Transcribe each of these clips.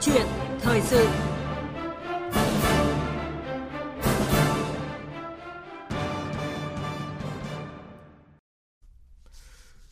chuyện thời sự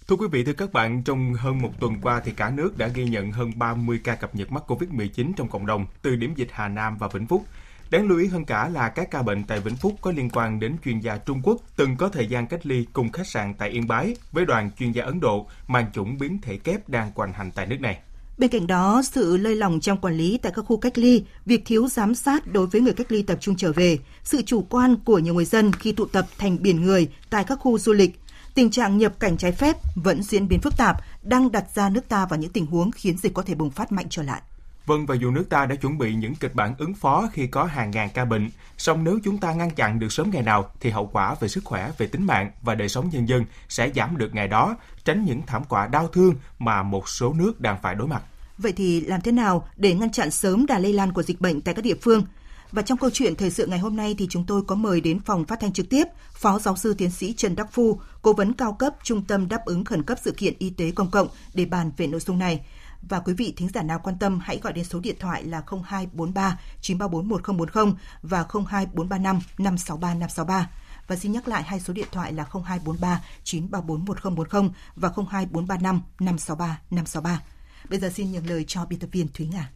Thưa quý vị, thưa các bạn, trong hơn một tuần qua thì cả nước đã ghi nhận hơn 30 ca cập nhật mắc COVID-19 trong cộng đồng từ điểm dịch Hà Nam và Vĩnh Phúc. Đáng lưu ý hơn cả là các ca bệnh tại Vĩnh Phúc có liên quan đến chuyên gia Trung Quốc từng có thời gian cách ly cùng khách sạn tại Yên Bái với đoàn chuyên gia Ấn Độ mang chủng biến thể kép đang hoành hành tại nước này. Bên cạnh đó, sự lơi lỏng trong quản lý tại các khu cách ly, việc thiếu giám sát đối với người cách ly tập trung trở về, sự chủ quan của nhiều người dân khi tụ tập thành biển người tại các khu du lịch, tình trạng nhập cảnh trái phép vẫn diễn biến phức tạp, đang đặt ra nước ta vào những tình huống khiến dịch có thể bùng phát mạnh trở lại. Vâng và dù nước ta đã chuẩn bị những kịch bản ứng phó khi có hàng ngàn ca bệnh, song nếu chúng ta ngăn chặn được sớm ngày nào thì hậu quả về sức khỏe, về tính mạng và đời sống nhân dân sẽ giảm được ngày đó, tránh những thảm họa đau thương mà một số nước đang phải đối mặt. Vậy thì làm thế nào để ngăn chặn sớm đà lây lan của dịch bệnh tại các địa phương? Và trong câu chuyện thời sự ngày hôm nay thì chúng tôi có mời đến phòng phát thanh trực tiếp Phó Giáo sư Tiến sĩ Trần Đắc Phu, Cố vấn cao cấp Trung tâm đáp ứng khẩn cấp sự kiện y tế công cộng để bàn về nội dung này. Và quý vị thính giả nào quan tâm hãy gọi đến số điện thoại là 0243 934 1040 và 02435 563 563. Và xin nhắc lại hai số điện thoại là 0243 934 1040 và 02435 563 563. Bây giờ xin nhường lời cho biên tập viên Thúy Nga.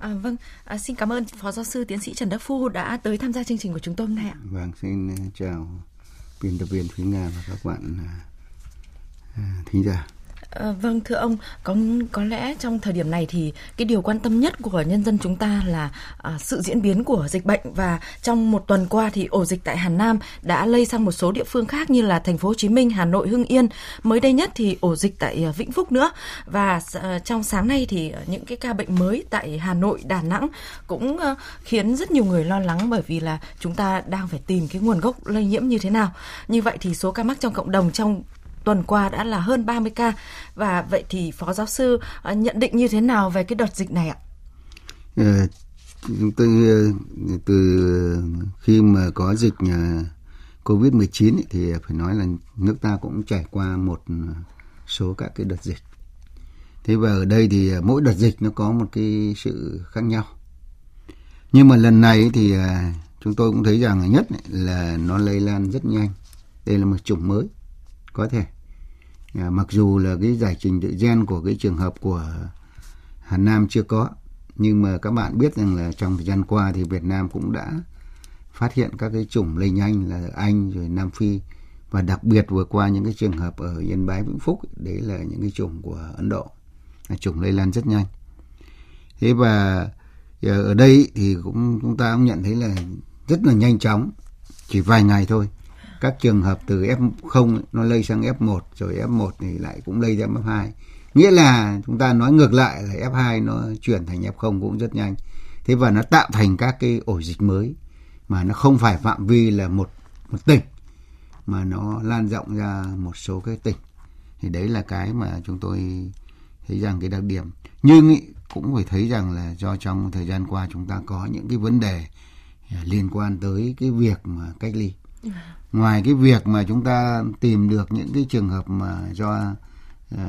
À, vâng, à, xin cảm ơn Phó Giáo sư Tiến sĩ Trần Đắc Phu đã tới tham gia chương trình của chúng tôi hôm nay ạ. Vâng, xin chào biên tập viên Thúy Nga và các bạn à, thính giả. À, vâng thưa ông, có có lẽ trong thời điểm này thì cái điều quan tâm nhất của nhân dân chúng ta là à, sự diễn biến của dịch bệnh và trong một tuần qua thì ổ dịch tại Hà Nam đã lây sang một số địa phương khác như là thành phố Hồ Chí Minh, Hà Nội, Hưng Yên. Mới đây nhất thì ổ dịch tại à, Vĩnh Phúc nữa và à, trong sáng nay thì à, những cái ca bệnh mới tại Hà Nội, Đà Nẵng cũng à, khiến rất nhiều người lo lắng bởi vì là chúng ta đang phải tìm cái nguồn gốc lây nhiễm như thế nào. Như vậy thì số ca mắc trong cộng đồng trong tuần qua đã là hơn 30 ca. Và vậy thì Phó Giáo sư à, nhận định như thế nào về cái đợt dịch này ạ? À, tôi ờ, từ khi mà có dịch ờ, Covid-19 thì phải nói là nước ta cũng trải qua một số các cái đợt dịch. Thế và ở đây thì mỗi đợt dịch nó có một cái sự khác nhau. Nhưng mà lần này thì chúng tôi cũng thấy rằng nhất là nó lây lan rất nhanh. Đây là một chủng mới có thể À, mặc dù là cái giải trình tự gen của cái trường hợp của Hà Nam chưa có nhưng mà các bạn biết rằng là trong thời gian qua thì Việt Nam cũng đã phát hiện các cái chủng lây nhanh là Anh rồi Nam Phi. Và đặc biệt vừa qua những cái trường hợp ở Yên Bái Vĩnh Phúc đấy là những cái chủng của Ấn Độ là chủng lây lan rất nhanh. Thế và ờ, ở đây thì cũng chúng ta cũng nhận thấy là rất là nhanh chóng chỉ vài ngày thôi các trường hợp từ F0 nó lây sang F1 rồi F1 thì lại cũng lây sang F2 nghĩa là chúng ta nói ngược lại là F2 nó chuyển thành F0 cũng rất nhanh. Thế và nó tạo thành các cái ổ dịch mới mà nó không phải phạm vi là một một tỉnh mà nó lan rộng ra một số cái tỉnh. Thì đấy là cái mà chúng tôi thấy rằng cái đặc điểm. Nhưng ý, cũng phải thấy rằng là do trong thời gian qua chúng ta có những cái vấn đề à, liên quan tới cái việc mà cách ly ngoài cái việc mà chúng ta tìm được những cái trường hợp mà do uh,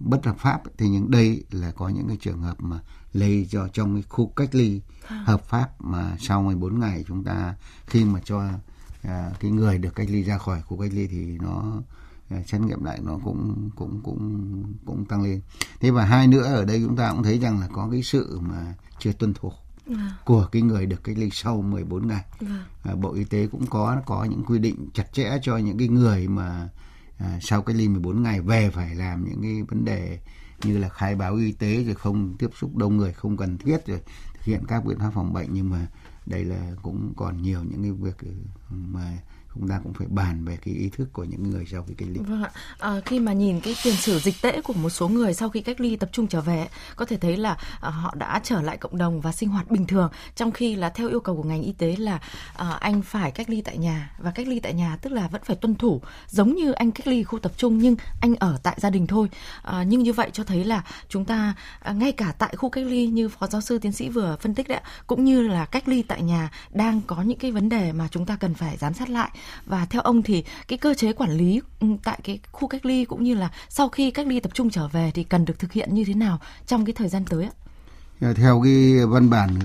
bất hợp pháp thì những đây là có những cái trường hợp mà lây do trong cái khu cách ly à. hợp pháp mà sau 14 ngày chúng ta khi mà cho uh, cái người được cách ly ra khỏi khu cách ly thì nó uh, xét nghiệm lại nó cũng cũng cũng cũng tăng lên thế và hai nữa ở đây chúng ta cũng thấy rằng là có cái sự mà chưa tuân thủ của cái người được cách ly sau 14 ngày. Vâng. À, Bộ Y tế cũng có có những quy định chặt chẽ cho những cái người mà à, sau cách ly 14 ngày về phải làm những cái vấn đề như là khai báo y tế rồi không tiếp xúc đông người không cần thiết rồi thực hiện các biện pháp phòng bệnh nhưng mà đây là cũng còn nhiều những cái việc mà chúng ta cũng phải bàn về cái ý thức của những người sau khi cách ly. Vâng ạ. À, khi mà nhìn cái tiền sử dịch tễ của một số người sau khi cách ly tập trung trở về, có thể thấy là à, họ đã trở lại cộng đồng và sinh hoạt bình thường, trong khi là theo yêu cầu của ngành y tế là à, anh phải cách ly tại nhà và cách ly tại nhà tức là vẫn phải tuân thủ giống như anh cách ly khu tập trung nhưng anh ở tại gia đình thôi. À, nhưng như vậy cho thấy là chúng ta à, ngay cả tại khu cách ly như phó giáo sư tiến sĩ vừa phân tích đấy cũng như là cách ly tại nhà đang có những cái vấn đề mà chúng ta cần phải giám sát lại và theo ông thì cái cơ chế quản lý ừ, tại cái khu cách ly cũng như là sau khi cách ly tập trung trở về thì cần được thực hiện như thế nào trong cái thời gian tới ạ? Theo cái văn bản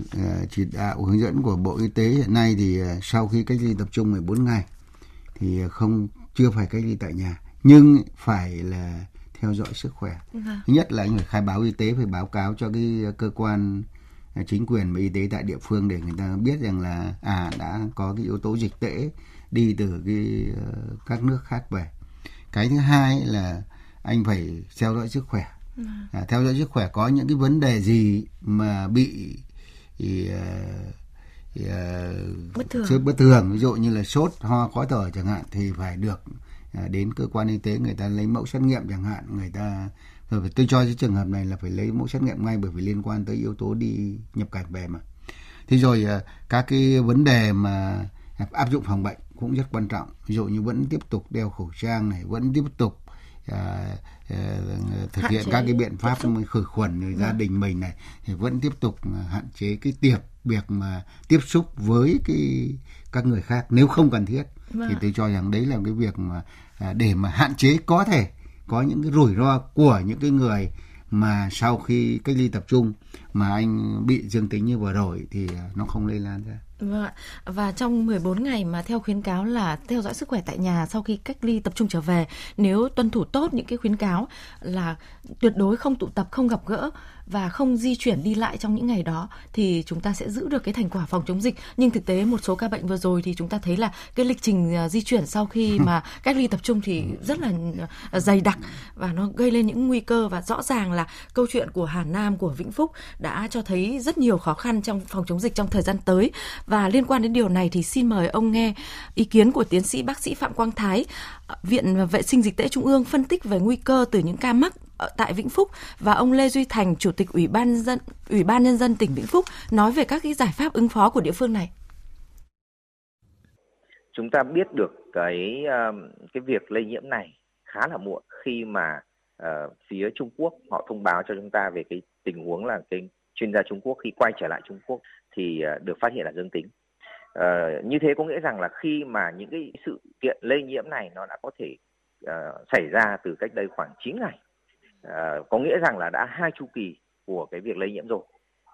chỉ đạo hướng dẫn của Bộ Y tế hiện nay thì sau khi cách ly tập trung 14 ngày thì không chưa phải cách ly tại nhà nhưng phải là theo dõi sức khỏe. Vâng. Thứ nhất là anh phải khai báo y tế phải báo cáo cho cái cơ quan chính quyền và y tế tại địa phương để người ta biết rằng là à đã có cái yếu tố dịch tễ đi từ cái các nước khác về. Cái thứ hai là anh phải theo dõi sức khỏe. Vâng. À, theo dõi sức khỏe có những cái vấn đề gì mà bị thì, uh, thì, uh, bất thường bất thường ví dụ như là sốt ho khó thở chẳng hạn thì phải được đến cơ quan y tế người ta lấy mẫu xét nghiệm chẳng hạn người ta rồi tôi cho cái trường hợp này là phải lấy mẫu xét nghiệm ngay bởi vì liên quan tới yếu tố đi nhập cảnh về mà thế rồi các cái vấn đề mà áp dụng phòng bệnh cũng rất quan trọng ví dụ như vẫn tiếp tục đeo khẩu trang này vẫn tiếp tục à, à, thực hạn hiện các cái biện pháp khử khuẩn người gia vâng. đình mình này thì vẫn tiếp tục hạn chế cái tiệp việc mà tiếp xúc với cái các người khác nếu không cần thiết vâng. thì tôi cho rằng đấy là cái việc mà à, để mà hạn chế có thể có những cái rủi ro của những cái người mà sau khi cách ly tập trung mà anh bị dương tính như vừa rồi thì à, nó không lây lan ra. Vâng ạ. Và trong 14 ngày mà theo khuyến cáo là theo dõi sức khỏe tại nhà sau khi cách ly tập trung trở về, nếu tuân thủ tốt những cái khuyến cáo là tuyệt đối không tụ tập, không gặp gỡ và không di chuyển đi lại trong những ngày đó thì chúng ta sẽ giữ được cái thành quả phòng chống dịch nhưng thực tế một số ca bệnh vừa rồi thì chúng ta thấy là cái lịch trình à, di chuyển sau khi mà cách ly tập trung thì rất là à, dày đặc và nó gây lên những nguy cơ và rõ ràng là câu chuyện của Hà Nam của Vĩnh Phúc đã cho thấy rất nhiều khó khăn trong phòng chống dịch trong thời gian tới và liên quan đến điều này thì xin mời ông nghe ý kiến của tiến sĩ bác sĩ Phạm Quang Thái Viện Vệ sinh Dịch tễ Trung ương phân tích về nguy cơ từ những ca mắc tại Vĩnh Phúc và ông Lê Duy Thành, Chủ tịch Ủy ban dân Ủy ban nhân dân tỉnh Vĩnh Phúc nói về các cái giải pháp ứng phó của địa phương này. Chúng ta biết được cái ờ, cái việc lây nhiễm này khá là muộn khi mà uh, phía Trung Quốc họ thông báo cho chúng ta về cái tình huống là cái chuyên gia Trung Quốc khi quay trở lại Trung Quốc thì ờ, được phát hiện là dương tính. Uh, như thế có nghĩa rằng là khi mà những cái sự kiện lây nhiễm này nó đã có thể uh, xảy ra từ cách đây khoảng 9 ngày à, có nghĩa rằng là đã hai chu kỳ của cái việc lây nhiễm rồi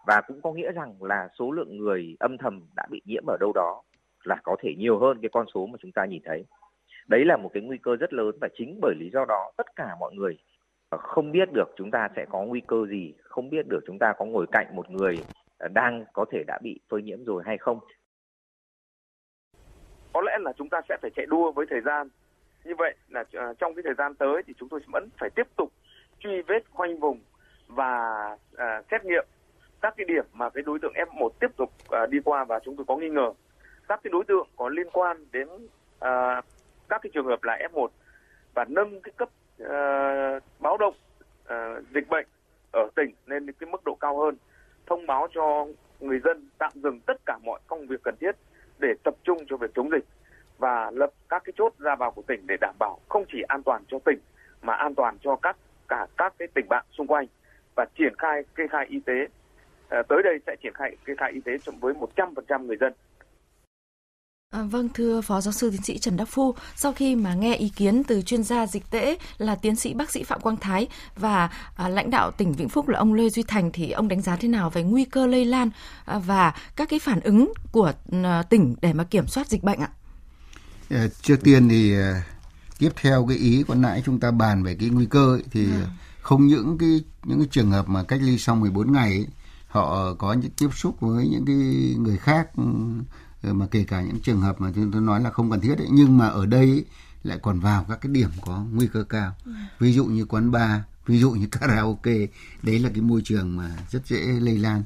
và cũng có nghĩa rằng là số lượng người âm thầm đã bị nhiễm ở đâu đó là có thể nhiều hơn cái con số mà chúng ta nhìn thấy đấy là một cái nguy cơ rất lớn và chính bởi lý do đó tất cả mọi người Ờ, không biết được chúng ta sẽ có nguy cơ gì không biết được chúng ta có ngồi cạnh một người ờ, đang có thể đã bị phơi nhiễm rồi hay không. Có lẽ là chúng ta sẽ phải chạy đua với thời gian. Như vậy là ờ, trong cái thời gian tới thì chúng tôi vẫn phải tiếp tục truy vết khoanh vùng và à, xét nghiệm các cái điểm mà cái đối tượng F1 tiếp tục à, đi qua và chúng tôi có nghi ngờ. Các cái đối tượng có liên quan đến à, các cái trường hợp là F1 và nâng cái cấp uh, báo động uh, dịch bệnh ở tỉnh lên cái mức độ cao hơn thông báo cho người dân tạm dừng tất cả mọi công việc cần thiết để tập trung cho việc chống dịch và lập các cái chốt ra vào của tỉnh để đảm bảo không chỉ an toàn cho tỉnh mà an toàn cho các cả các cái tỉnh bạn xung quanh và triển khai kê khai y tế. À, tới đây sẽ triển khai kê khai y tế với 100% người dân. À, vâng thưa Phó Giáo sư Tiến sĩ Trần Đắc Phu, sau khi mà nghe ý kiến từ chuyên gia dịch tễ là tiến sĩ bác sĩ Phạm Quang Thái và à, lãnh đạo tỉnh Vĩnh Phúc là ông Lê Duy Thành thì ông đánh giá thế nào về nguy cơ lây lan à, và các cái phản ứng của à, tỉnh để mà kiểm soát dịch bệnh ạ? À, trước tiên thì à, tiếp theo cái ý còn nãy chúng ta bàn về cái nguy cơ ấy, thì à. không những cái những cái trường hợp mà cách ly sau 14 ngày ấy, họ có những tiếp xúc với những cái người khác ừ, mà kể cả những trường hợp mà chúng tôi nói là không cần thiết ấy, nhưng mà ở đây ấy, lại còn vào các cái điểm có nguy cơ cao. À. ví dụ như quán bar ví dụ như karaoke đấy là cái môi trường mà rất dễ lây lan.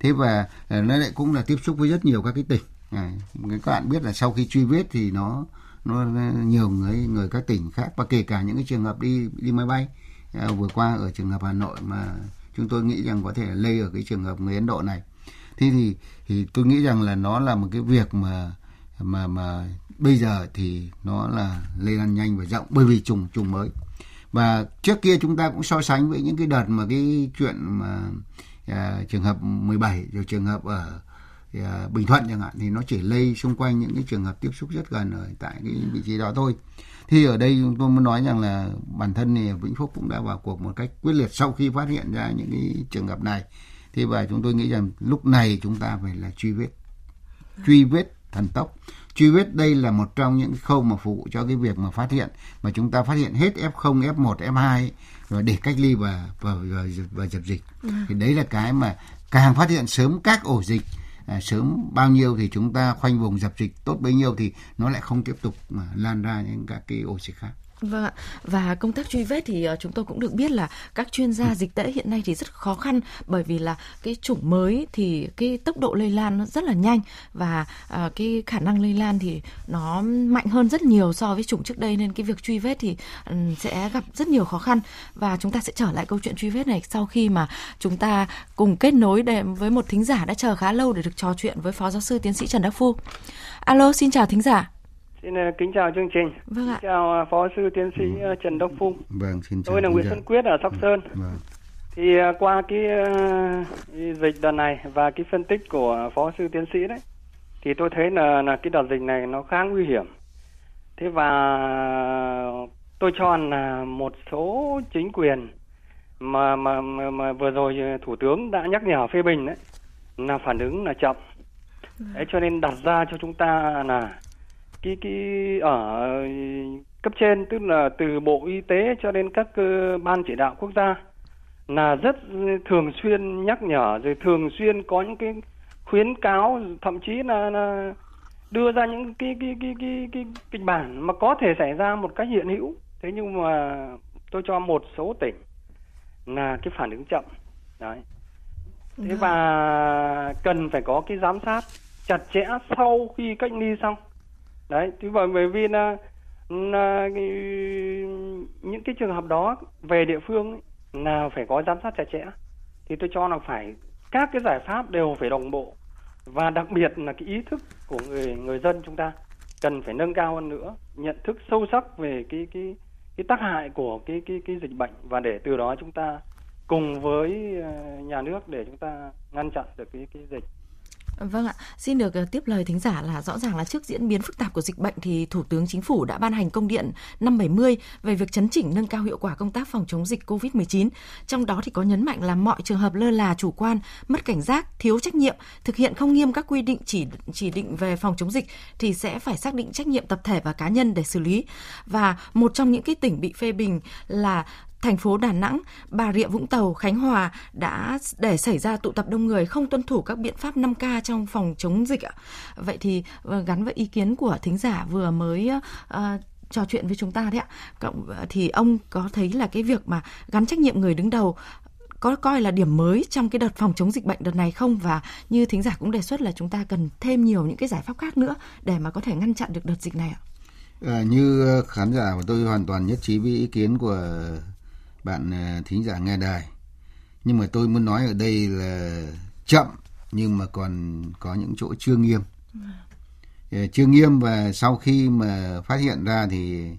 Thế và à, nó lại cũng là tiếp xúc với rất nhiều các cái tỉnh. À, các bạn biết là sau khi truy vết thì nó nó nhiều người người các tỉnh khác và kể cả những cái trường hợp đi đi máy bay. À, vừa qua ở trường hợp Hà Nội mà chúng tôi nghĩ rằng có thể lây ở cái trường hợp người Ấn Độ này thế thì thì tôi nghĩ rằng là nó là một cái việc mà mà mà bây giờ thì nó là lây lan nhanh và rộng bởi vì trùng trùng mới và trước kia chúng ta cũng so sánh với những cái đợt mà cái chuyện mà à, trường hợp 17 rồi trường hợp ở à, Bình Thuận chẳng hạn thì nó chỉ lây xung quanh những cái trường hợp tiếp xúc rất gần ở tại cái vị trí đó thôi. Thì ở đây chúng tôi muốn nói rằng là bản thân thì Vĩnh Phúc cũng đã vào cuộc một cách quyết liệt sau khi phát hiện ra những cái trường hợp này thế và chúng tôi nghĩ rằng lúc này chúng ta phải là truy vết truy vết thần tốc truy vết đây là một trong những khâu mà phục vụ cho cái việc mà phát hiện mà chúng ta phát hiện hết F0, F1, F2 rồi để cách ly và và và, và dập dịch. Ừ. Thì đấy là cái mà càng phát hiện sớm các ổ dịch à, sớm bao nhiêu thì chúng ta khoanh vùng dập dịch tốt bấy nhiêu thì nó lại không tiếp tục mà lan ra những các cái ổ dịch khác. Vâng ạ. Và công tác truy vết thì uh, chúng tôi cũng được biết là các chuyên gia ừ. dịch tễ hiện nay thì rất khó khăn bởi vì là cái chủng mới thì cái tốc độ lây lan nó rất là nhanh và uh, cái khả năng lây lan thì nó mạnh hơn rất nhiều so với chủng trước đây nên cái việc truy vết thì sẽ gặp rất nhiều khó khăn và chúng ta sẽ trở lại câu chuyện truy vết này sau khi mà chúng ta cùng kết nối để với một thính giả đã chờ khá lâu để được trò chuyện với phó giáo sư tiến sĩ Trần Đắc Phu. Alo, xin chào thính giả. Xin uh, kính chào chương trình. Vâng ạ. Xin chào uh, Phó sư tiến sĩ ừ. Trần Đốc Phung. Vâng, xin chào. Tôi là Nguyễn Xuân Quyết ở Sóc ừ, Sơn. Vâng. Thì qua cái uh, dịch đợt này và cái phân tích của Phó sư tiến sĩ đấy, thì tôi thấy là là cái đợt dịch này nó khá nguy hiểm. Thế và tôi cho là một số chính quyền mà mà mà, mà vừa rồi thủ tướng đã nhắc nhở phê bình đấy là phản ứng là chậm. Vâng. Đấy cho nên đặt ra cho chúng ta là cái cái ở cấp trên tức là từ bộ y tế cho đến các cơ ban chỉ đạo quốc gia là rất thường xuyên nhắc nhở rồi thường xuyên có những cái khuyến cáo thậm chí là, là đưa ra những cái cái cái cái cái kịch bản mà có thể xảy ra một cách hiện hữu. Thế nhưng mà tôi cho một số tỉnh là cái phản ứng chậm. Đấy. Thế vâng. và cần phải có cái giám sát chặt chẽ sau khi cách ly xong đấy thì bởi bởi vì là, là những cái trường hợp đó về địa phương ấy, là phải có giám sát chặt chẽ thì tôi cho là phải các cái giải pháp đều phải đồng bộ. Và đặc biệt là cái ý thức của người người dân chúng ta cần phải nâng cao hơn nữa nhận thức sâu sắc về cái cái cái tác hại của cái cái cái dịch bệnh và để từ đó chúng ta cùng với à, nhà nước để chúng ta ngăn chặn được cái cái dịch. Vâng ạ, xin được ờ, tiếp lời thính giả là rõ ràng là trước diễn biến phức tạp của dịch bệnh thì Thủ tướng Chính phủ đã ban hành công điện 570 về việc chấn chỉnh nâng cao hiệu quả công tác phòng chống dịch COVID-19. Trong đó thì có nhấn mạnh là mọi trường hợp lơ là chủ quan, mất cảnh giác, thiếu trách nhiệm, thực hiện không nghiêm các quy định chỉ chỉ định về phòng chống dịch thì sẽ phải xác định trách nhiệm tập thể và cá nhân để xử lý. Và một trong những cái tỉnh bị phê bình là thành phố Đà Nẵng, Bà Rịa Vũng Tàu, Khánh Hòa đã để xảy ra tụ tập đông người không tuân thủ các biện pháp 5K trong phòng chống dịch ạ. Vậy thì ờ, gắn với ý kiến của thính giả vừa mới uh, trò chuyện với chúng ta đấy ạ. Cộng thì ông có thấy là cái việc mà gắn trách nhiệm người đứng đầu có coi là điểm mới trong cái đợt phòng chống dịch bệnh đợt này không và như thính giả cũng đề xuất là chúng ta cần thêm nhiều những cái giải pháp khác nữa để mà có thể ngăn chặn được đợt dịch này ạ. À, như khán giả của tôi hoàn toàn nhất trí với ý kiến của bạn à, thính giả nghe đài. Nhưng mà tôi muốn nói ở đây là chậm nhưng mà còn có những chỗ chưa nghiêm. Ừ. chưa nghiêm và sau khi mà phát hiện ra thì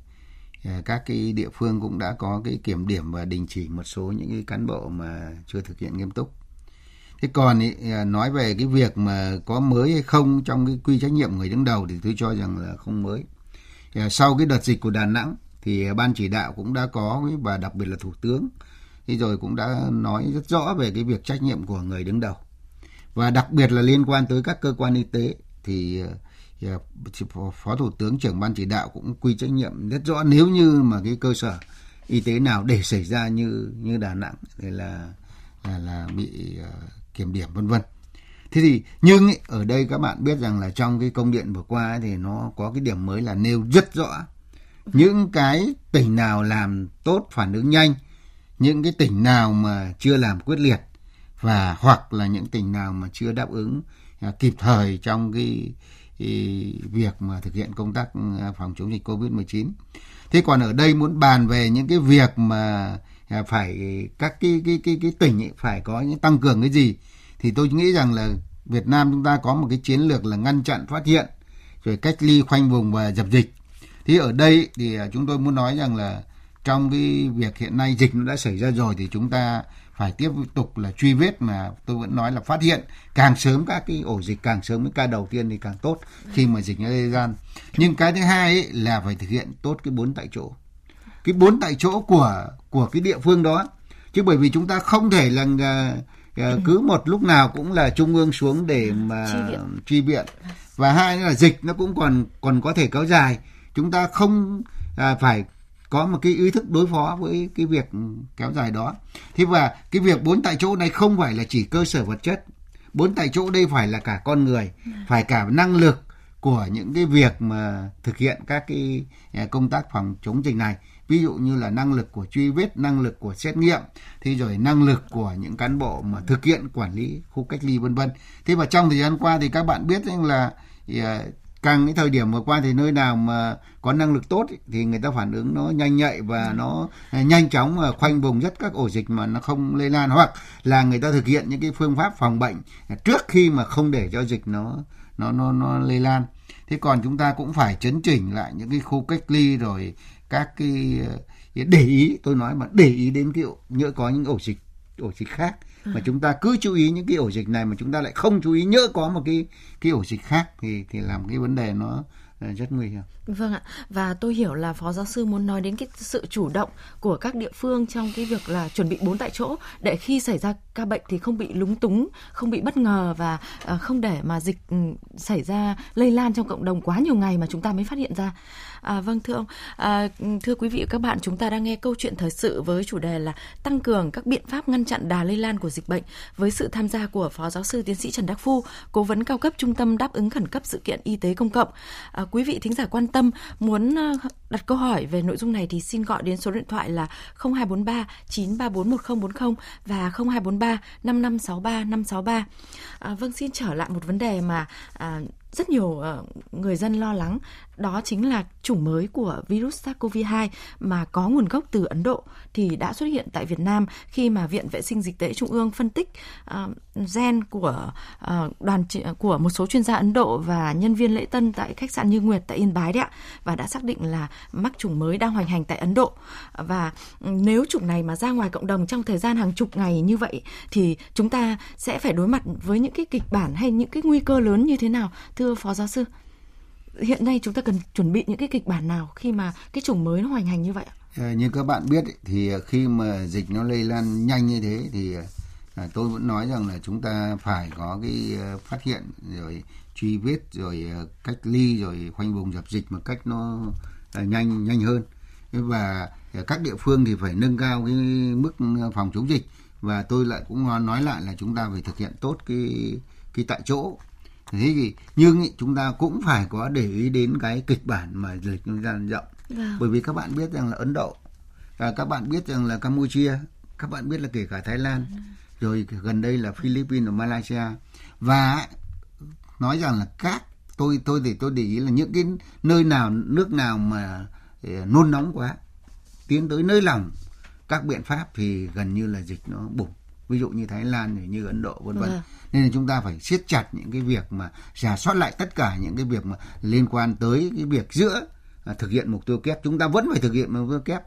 à, các cái địa phương cũng đã có cái kiểm điểm và đình chỉ một số những cái cán bộ mà chưa thực hiện nghiêm túc. Thế còn ý, à, nói về cái việc mà có mới hay không trong cái quy trách nhiệm người đứng đầu thì tôi cho rằng là không mới. Sau cái đợt dịch của Đà Nẵng thì ban chỉ đạo cũng đã có và đặc biệt là thủ tướng. Thì rồi cũng đã nói rất rõ về cái việc trách nhiệm của người đứng đầu. Và đặc biệt là liên quan tới các cơ quan y tế thì ờ, phó thủ tướng trưởng ban chỉ đạo cũng quy trách nhiệm rất rõ. Nếu như mà cái cơ sở y tế nào để xảy ra như như Đà Nẵng thì là là, là bị uh, kiểm điểm vân vân. Thế thì nhưng ý, ở đây các bạn biết rằng là trong cái công điện vừa qua ấy, thì nó có cái điểm mới là nêu rất rõ những cái tỉnh nào làm tốt phản ứng nhanh những cái tỉnh nào mà chưa làm quyết liệt và hoặc là những tỉnh nào mà chưa đáp ứng à, kịp thời trong cái, cái việc mà thực hiện công tác à, phòng chống dịch Covid-19. Thế còn ở đây muốn bàn về những cái việc mà à, phải các cái cái cái cái tỉnh ấy phải có những tăng cường cái gì thì tôi nghĩ rằng là Việt Nam chúng ta có một cái chiến lược là ngăn chặn phát hiện rồi cách ly khoanh vùng và dập dịch thì ở đây thì à, chúng tôi muốn nói rằng là trong cái việc hiện nay dịch nó đã xảy ra rồi thì chúng ta phải tiếp tục là truy vết mà tôi vẫn nói là phát hiện. Càng sớm các cái ổ dịch càng sớm cái ca đầu tiên thì càng tốt khi mà dịch nó lây lan. Nhưng cái thứ hai ấy là phải thực hiện tốt cái bốn tại chỗ. Cái bốn tại chỗ của của cái địa phương đó. Chứ bởi vì chúng ta không thể là ừ. cứ một lúc nào cũng là trung ương xuống để mà truy viện. và hai là dịch nó cũng còn còn có thể kéo dài chúng ta không à, phải có một cái ý thức đối phó với cái việc kéo dài đó. Thế và cái việc bốn tại chỗ này không phải là chỉ cơ sở vật chất. Bốn tại chỗ đây phải là cả con người phải cả năng lực của những cái việc mà thực hiện các cái à, công tác phòng chống dịch này. Ví dụ như là năng lực của truy vết năng lực của xét nghiệm thì rồi năng lực của những cán bộ mà thực hiện quản lý khu cách ly vân vân. Thế và trong thời gian qua thì các bạn biết rằng là à, càng cái thời điểm vừa qua thì nơi nào mà có năng lực tốt thì người ta phản ứng nó nhanh nhạy và nó nhanh chóng mà khoanh vùng rất các ổ dịch mà nó không lây lan. Hoặc là người ta thực hiện những cái phương pháp phòng bệnh trước khi mà không để cho dịch nó nó nó nó lây lan. Thế còn chúng ta cũng phải chấn chỉnh lại những cái khu cách ly rồi các cái để ý tôi nói mà để ý đến kiểu nhỡ có những ổ dịch ổ dịch khác mà chúng ta cứ chú ý những cái ổ dịch này mà chúng ta lại không chú ý nhỡ có một cái cái ổ dịch khác thì thì làm cái vấn đề nó ờ, rất nguy hiểm. Vâng ạ. Và tôi hiểu là phó giáo sư muốn nói đến cái sự chủ động của các địa phương trong cái việc là chuẩn bị bốn tại chỗ để khi xảy ra ca bệnh thì không bị lúng túng, không bị bất ngờ và ờ, không để mà dịch ừ, xảy ra lây lan trong cộng đồng quá nhiều ngày mà chúng ta mới phát hiện ra. À, vâng thưa ông, à, thưa quý vị và các bạn, chúng ta đang nghe câu chuyện thời sự với chủ đề là tăng cường các biện pháp ngăn chặn đà lây lan của dịch bệnh với sự tham gia của Phó Giáo sư Tiến sĩ Trần Đắc Phu, cố vấn cao cấp Trung tâm đáp ứng khẩn cấp sự kiện y tế công cộng. À, quý vị thính giả quan tâm muốn à, đặt câu hỏi về nội dung này thì xin gọi đến số điện thoại là 0243 934 1040 và 0243 5563 563. À, vâng xin trở lại một vấn đề mà à, rất nhiều à, người dân lo lắng đó chính là chủng mới của virus SARS-CoV-2 mà có nguồn gốc từ Ấn Độ thì đã xuất hiện tại Việt Nam khi mà Viện Vệ sinh Dịch tễ Trung ương phân tích uh, gen của uh, đoàn của một số chuyên gia Ấn Độ và nhân viên lễ tân tại khách sạn Như Nguyệt tại Yên Bái đấy ạ và đã xác định là mắc chủng mới đang hoành hành tại Ấn Độ. Và nếu chủng này mà ra ngoài cộng đồng trong thời gian hàng chục ngày như vậy thì chúng ta sẽ phải đối mặt với những cái kịch bản hay những cái nguy cơ lớn như thế nào thưa phó giáo sư? Hiện nay chúng ta cần chuẩn bị những cái kịch bản nào khi mà cái chủng mới nó hoành hành như vậy ờ, như các bạn biết thì ờ, khi mà dịch nó lây lan nhanh như thế thì ờ, à, tôi vẫn nói rằng là chúng ta phải có cái phát hiện rồi truy vết rồi cách ly rồi khoanh vùng dập dịch một cách nó nhanh nhanh hơn. Và các địa phương thì phải nâng cao cái mức phòng chống dịch. Và tôi lại cũng nói lại là chúng ta phải thực hiện tốt cái cái tại chỗ thế thì nhưng ý, chúng ta cũng phải có để ý đến cái kịch bản mà dịch nó lan rộng vâng. bởi vì các bạn biết rằng là ấn độ và các bạn biết rằng là campuchia các bạn biết là kể cả thái lan ừ. rồi gần đây là philippines và malaysia và nói rằng là các tôi tôi thì tôi để ý là những cái nơi nào nước nào mà ờ, nôn nóng quá tiến tới nơi lòng các biện pháp thì gần như là dịch nó bùng ví dụ như Thái Lan như Ấn Độ vân vân. Vâng. nên là chúng ta phải siết chặt những cái việc mà giả soát lại tất cả những cái việc mà liên quan tới cái việc giữa à, thực hiện mục tiêu kép. Chúng ta vẫn phải thực hiện mục tiêu kép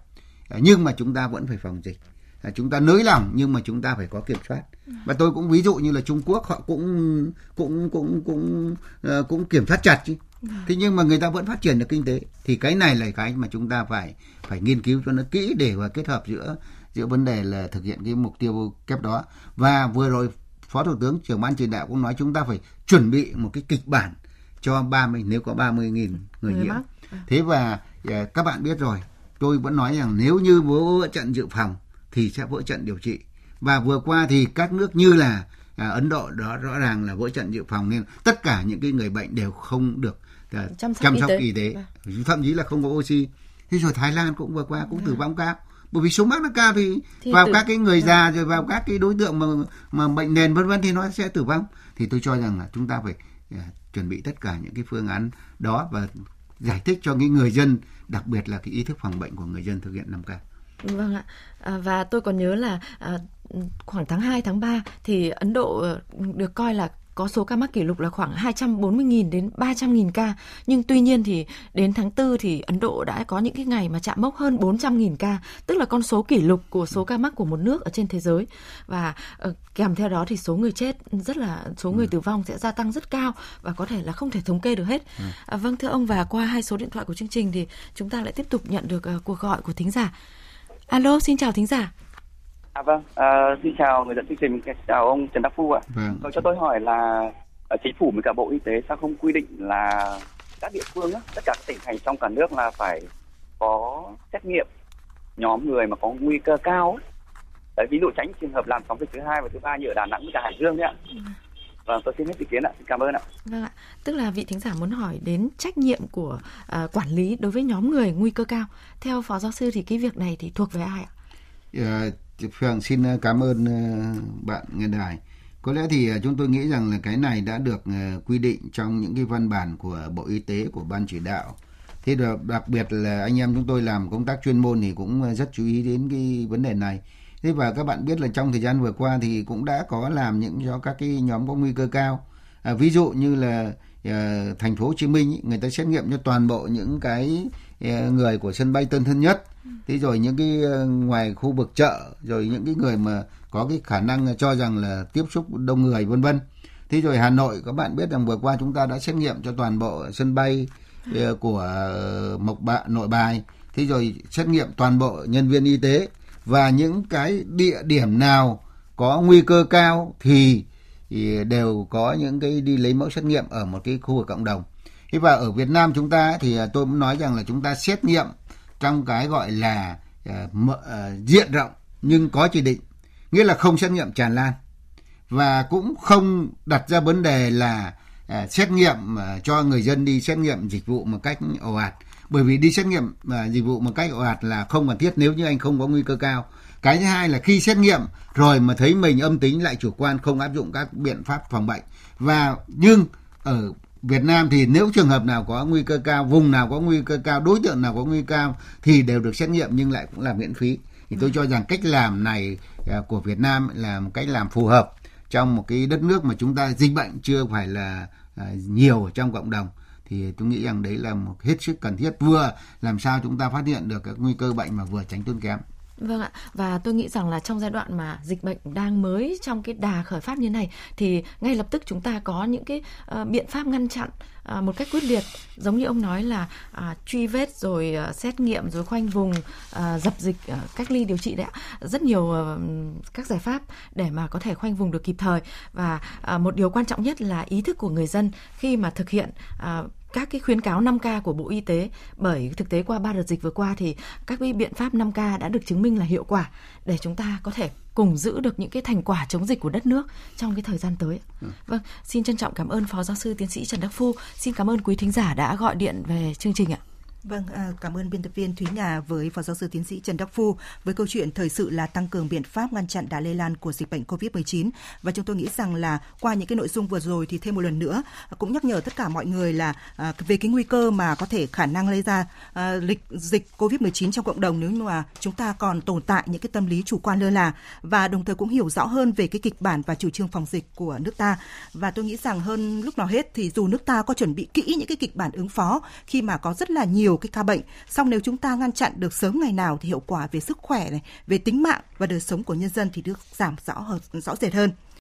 à, nhưng mà chúng ta vẫn phải phòng dịch. À, chúng ta nới lỏng nhưng mà chúng ta phải có kiểm soát. Và tôi cũng ví dụ như là Trung Quốc họ cũng cũng cũng cũng uh, cũng kiểm soát chặt chứ. Vâng. thế nhưng mà người ta vẫn phát triển được kinh tế. Thì cái này là cái mà chúng ta phải phải nghiên cứu cho nó kỹ để và kết hợp giữa giữa vấn đề là thực hiện cái mục tiêu kép đó. Và vừa rồi phó thủ tướng trưởng ban chỉ đạo cũng nói chúng ta phải chuẩn bị một cái kịch bản cho 30 nếu có 30 nghìn người nhiễm. thế và à, các bạn biết rồi tôi vẫn nói rằng nếu như vỡ trận dự phòng thì sẽ vỡ trận điều trị. Và vừa qua thì các nước như là à, Ấn Độ đó rõ ràng là vỡ trận dự phòng nên tất cả những cái người bệnh đều không được à, chăm sóc, chăm sóc y tế, y tế. Vâng. thậm chí là không có oxy. Thế rồi Thái Lan cũng vừa qua cũng tử vong cao bởi vì số mắc nó cao thì, thì vào tử... các cái người già rồi vào các cái đối tượng mà mà bệnh nền vân vân thì nó sẽ tử vong. Thì tôi cho rằng là chúng ta phải uh, chuẩn bị tất cả những cái phương án đó và giải thích cho những người dân đặc biệt là cái ý thức phòng bệnh của người dân thực hiện 5 k. Vâng ạ. À, và tôi còn nhớ là à, khoảng tháng 2 tháng 3 thì Ấn Độ ờ, được coi là có số ca mắc kỷ lục là khoảng 240.000 đến 300.000 ca. Nhưng tuy nhiên thì đến tháng 4 thì Ấn Độ đã có những cái ngày mà chạm mốc hơn 400.000 ca, tức là con số kỷ lục của số ca mắc của một nước ở trên thế giới. Và uh, kèm theo đó thì số người chết rất là số người ừ. tử vong sẽ gia tăng rất cao và có thể là không thể thống kê được hết. Ừ. À, vâng thưa ông và qua hai số điện thoại của chương trình thì chúng ta lại tiếp tục nhận được uh, cuộc gọi của thính giả. Alo, xin chào thính giả. À vâng, à, xin chào người dẫn chương trình, chào ông Trần Đắc Phu ạ. Vâng. Cho tôi hỏi là ở chính phủ với cả Bộ Y tế sao không quy định là các địa phương á, tất cả các tỉnh thành trong cả nước là phải có xét nghiệm nhóm người mà có nguy cơ cao ấy. Đấy, ví dụ tránh trường hợp làm sóng dịch thứ hai và thứ ba như ở Đà Nẵng với cả Hải Dương đấy ạ. Vâng, tôi xin hết ý kiến ạ. Xin cảm ơn ạ. Vâng ạ. Tức là vị thính giả muốn hỏi đến trách nhiệm của uh, quản lý đối với nhóm người nguy cơ cao. Theo phó giáo sư thì cái việc này thì thuộc về ai ạ? Uh, Phượng xin ờ, cảm ơn ờ, bạn nghe đài. Có lẽ thì ờ, chúng tôi nghĩ rằng là cái này đã được quy định trong những cái văn bản của Bộ Y tế của ban chỉ đạo. Thế đặc biệt là anh em chúng tôi làm công tác chuyên môn thì cũng rất chú ý đến cái vấn đề này Thế và các bạn biết là trong thời gian vừa qua thì cũng đã có làm những cho các cái nhóm có nguy cơ cao. À, ví dụ như là thành phố Hồ Chí Minh người ta xét nghiệm cho toàn bộ những cái à, người của sân bay Tân Sơn Nhất. Thế rồi những cái à, ngoài khu vực chợ rồi những cái người mà có cái khả năng cho rằng là tiếp xúc đông người vân vân. Thế rồi Hà Nội các bạn biết rằng vừa qua chúng ta đã xét nghiệm cho toàn bộ sân bay của Mộc Bạ Nội Bài. Thế rồi xét nghiệm toàn bộ nhân viên y tế và những cái địa điểm nào có nguy cơ cao thì, thì đều có những cái đi lấy mẫu xét nghiệm ở một cái khu vực cộng đồng. Thế và ở Việt Nam chúng ta thì à, tôi muốn nói rằng là chúng ta xét nghiệm trong cái gọi là à, à, diện rộng nhưng có chỉ định, nghĩa là không xét nghiệm tràn lan. Và cũng không đặt ra vấn đề là xét nghiệm cho người dân đi xét nghiệm dịch vụ một cách ồ ạt. Bởi vì đi xét nghiệm dịch vụ một cách ồ ạt là không cần thiết nếu như anh không có nguy cơ cao cái thứ hai là khi xét nghiệm rồi mà thấy mình âm tính lại chủ quan không áp dụng các biện pháp phòng bệnh và nhưng ở Việt Nam thì nếu trường hợp nào có nguy cơ cao, vùng nào có nguy cơ cao, đối tượng nào có nguy cơ cao thì đều được xét nghiệm nhưng lại cũng là miễn phí. Thì tôi cho rằng cách làm này à, của Việt Nam là một cách làm phù hợp trong một cái đất nước mà chúng ta dịch bệnh chưa phải là à, nhiều trong cộng đồng thì tôi nghĩ rằng đấy là một hết sức cần thiết vừa làm sao chúng ta phát hiện được các nguy cơ bệnh mà vừa tránh tốn kém. Vâng ạ, và tôi nghĩ rằng là trong giai đoạn mà dịch bệnh đang mới trong cái đà khởi phát như này thì ngay lập tức chúng ta có những cái uh, biện pháp ngăn chặn uh, một cách quyết liệt. Giống như ông nói là uh, truy vết rồi uh, xét nghiệm rồi khoanh vùng uh, dập dịch uh, cách ly điều trị đấy ạ. Rất nhiều uh, các giải pháp để mà có thể khoanh vùng được kịp thời. Và uh, một điều quan trọng nhất là ý thức của người dân khi mà thực hiện uh, các cái khuyến cáo 5K của Bộ Y tế bởi thực tế qua ba đợt dịch vừa qua thì các cái biện pháp 5K đã được chứng minh là hiệu quả để chúng ta có thể cùng giữ được những cái thành quả chống dịch của đất nước trong cái thời gian tới. Ừ. Vâng, xin trân trọng cảm ơn Phó Giáo sư Tiến sĩ Trần Đắc Phu. Xin cảm ơn quý thính giả đã gọi điện về chương trình ạ. Vâng, à, cảm ơn biên tập viên Thúy Nga với Phó Giáo sư Tiến sĩ Trần Đắc Phu với câu chuyện thời sự là tăng cường biện pháp ngăn chặn đà lây lan của dịch bệnh COVID-19 và chúng tôi nghĩ rằng là qua những cái nội dung vừa rồi thì thêm một lần nữa à, cũng nhắc nhở tất cả mọi người là à, về cái nguy cơ mà có thể khả năng lây ra à, lịch dịch COVID-19 trong cộng đồng nếu mà chúng ta còn tồn tại những cái tâm lý chủ quan lơ là. Và đồng thời cũng hiểu rõ hơn về cái kịch bản và chủ trương phòng dịch của nước ta. Và tôi nghĩ rằng hơn lúc nào hết thì dù nước ta có chuẩn bị kỹ những cái kịch bản ứng phó khi mà có rất là nhiều nhiều cái ca bệnh. Song nếu chúng ta ngăn chặn được sớm ngày nào thì hiệu quả về sức khỏe này, về tính mạng và đời sống của nhân dân thì được giảm rõ hơn, rõ rệt hơn.